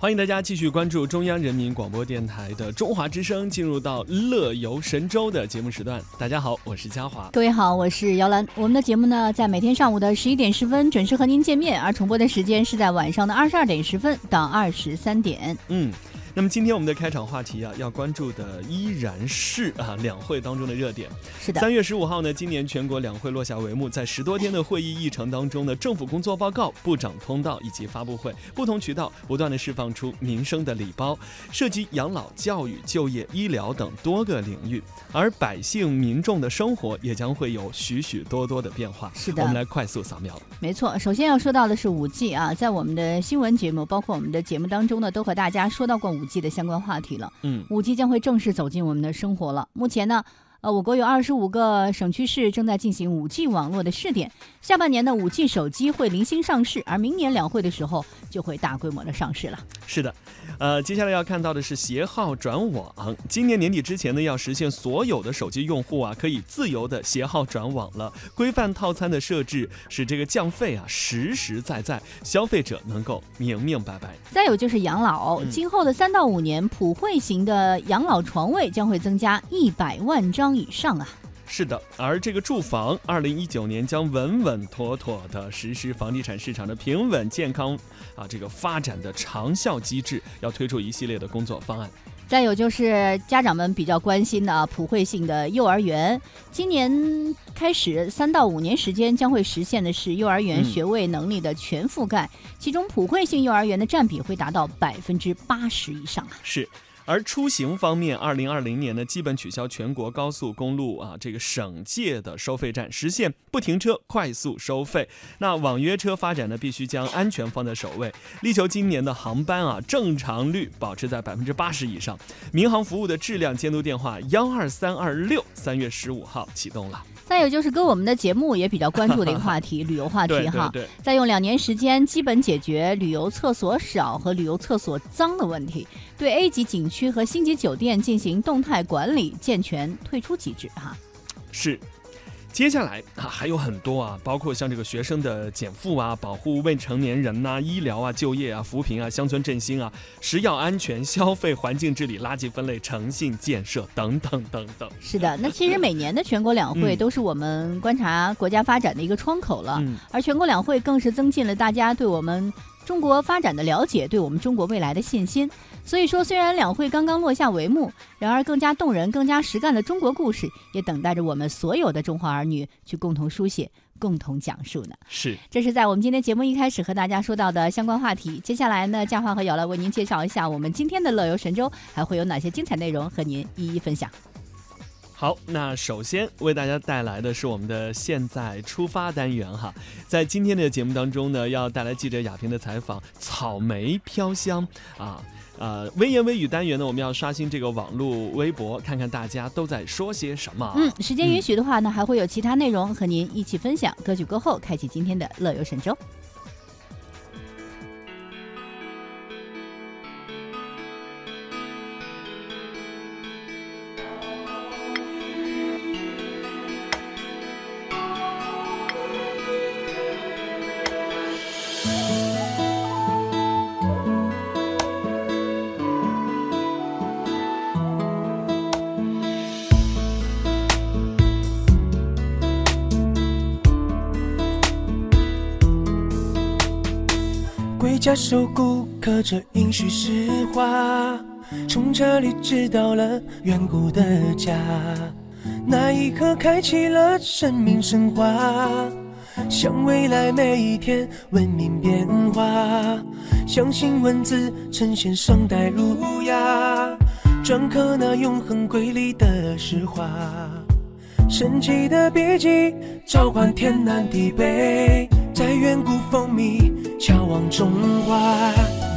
欢迎大家继续关注中央人民广播电台的中华之声，进入到乐游神州的节目时段。大家好，我是嘉华。各位好，我是姚兰。我们的节目呢，在每天上午的十一点十分准时和您见面，而重播的时间是在晚上的二十二点十分到二十三点。嗯。那么今天我们的开场话题啊，要关注的依然是啊两会当中的热点。是的，三月十五号呢，今年全国两会落下帷幕，在十多天的会议议程当中呢，政府工作报告、部长通道以及发布会，不同渠道不断的释放出民生的礼包，涉及养老、教育、就业、医疗等多个领域，而百姓民众的生活也将会有许许多多的变化。是的，我们来快速扫描。没错，首先要说到的是五 G 啊，在我们的新闻节目，包括我们的节目当中呢，都和大家说到过五。G 的相关话题了，嗯，五 G 将会正式走进我们的生活了。目前呢。呃，我国有二十五个省区市正在进行五 G 网络的试点，下半年的五 G 手机会零星上市，而明年两会的时候就会大规模的上市了。是的，呃，接下来要看到的是携号转网，今年年底之前呢，要实现所有的手机用户啊可以自由的携号转网了。规范套餐的设置，使这个降费啊实实在在，消费者能够明明白白。再有就是养老，今后的三到五年，普惠型的养老床位将会增加一百万张。以上啊，是的，而这个住房，二零一九年将稳稳妥妥的实施房地产市场的平稳健康啊这个发展的长效机制，要推出一系列的工作方案。再有就是家长们比较关心的普惠性的幼儿园，今年开始三到五年时间将会实现的是幼儿园学位能力的全覆盖，其中普惠性幼儿园的占比会达到百分之八十以上啊。是。而出行方面，二零二零年呢，基本取消全国高速公路啊这个省界的收费站，实现不停车快速收费。那网约车发展呢，必须将安全放在首位，力求今年的航班啊正常率保持在百分之八十以上。民航服务的质量监督电话幺二三二六，三月十五号启动了。再有就是跟我们的节目也比较关注的一个话题，旅游话题哈。对再用两年时间，基本解决旅游厕所少和旅游厕所脏的问题，对 A 级景区和星级酒店进行动态管理，健全退出机制哈。是。接下来啊还有很多啊，包括像这个学生的减负啊，保护未成年人呐，医疗啊，就业啊，扶贫啊，乡村振兴啊，食药安全、消费环境治理、垃圾分类、诚信建设等等等等。是的，那其实每年的全国两会都是我们观察国家发展的一个窗口了，而全国两会更是增进了大家对我们。中国发展的了解，对我们中国未来的信心。所以说，虽然两会刚刚落下帷幕，然而更加动人、更加实干的中国故事，也等待着我们所有的中华儿女去共同书写、共同讲述呢。是，这是在我们今天节目一开始和大家说到的相关话题。接下来呢，嘉华和姚来为您介绍一下我们今天的乐游神州还会有哪些精彩内容和您一一分享。好，那首先为大家带来的是我们的现在出发单元哈，在今天的节目当中呢，要带来记者亚萍的采访，草莓飘香啊，呃，微言微语单元呢，我们要刷新这个网络微博，看看大家都在说些什么。嗯，时间允许的话呢，还会有其他内容和您一起分享。歌曲过后，开启今天的乐游神州。家手骨刻着应许实话，从这里知道了远古的家，那一刻开启了生命升华，向未来每一天文明变化，相信文字呈现上代儒雅，篆刻那永恒瑰丽的诗画，神奇的笔迹召唤天南地北，在远古风靡。眺望中华，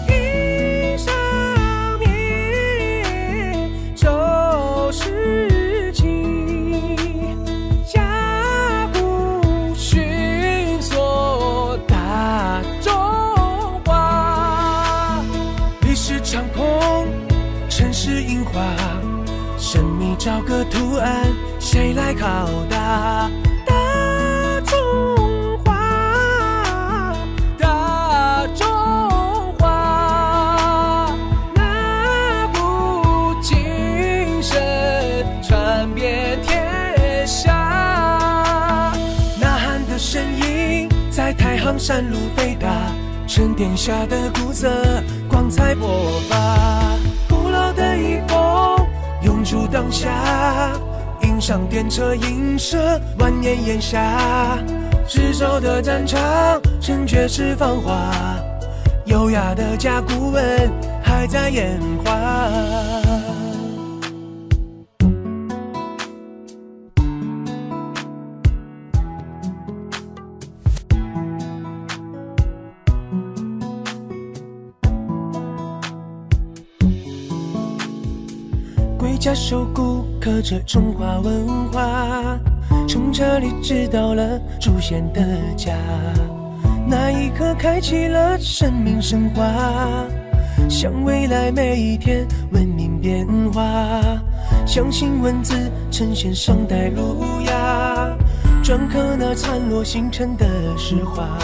一生命旧世情，家谱寻索大中华。历史长空，城市樱花，神秘找个图案，谁来拷答？山路飞达，沉淀下的古色，光彩勃发。古老的遗风永驻当下，迎上电车映射，万年炎夏。执手的战场，称绝世芳华，优雅的甲骨文还在演化。家手骨刻着中华文化，从这里知道了祖先的家。那一刻开启了生命升华，向未来每一天文明变化。相信文字呈现上代儒雅，篆刻那灿落星辰的诗画。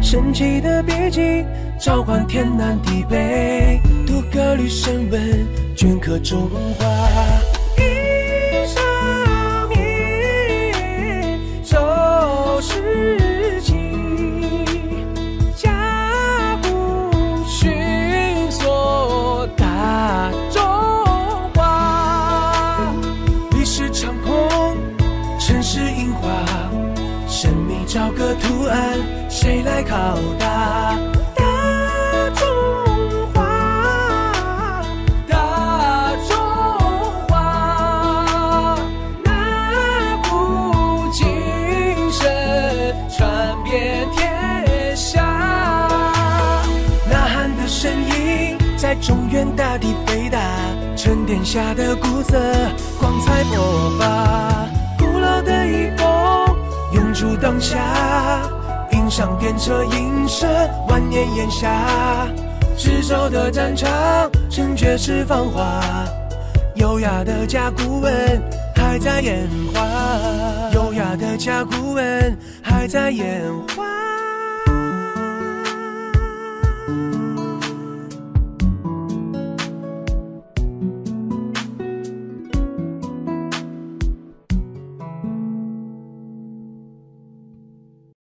神奇的笔迹召唤天南地北，读歌律声闻。镌刻中华，一上面走世纪，家谱寻索大中华。历史长空，城市樱花，神秘朝歌图案，谁来考答？大中华，大中华，那卜经神传遍天下。呐喊的声音在中原大地回荡，沉淀下的古色光彩，魔法古老的一封永驻当下。上电车映射，万年炎夏。执手的战场，成绝世芳华。优雅的甲骨文还在演化，优雅的甲骨文还在演化。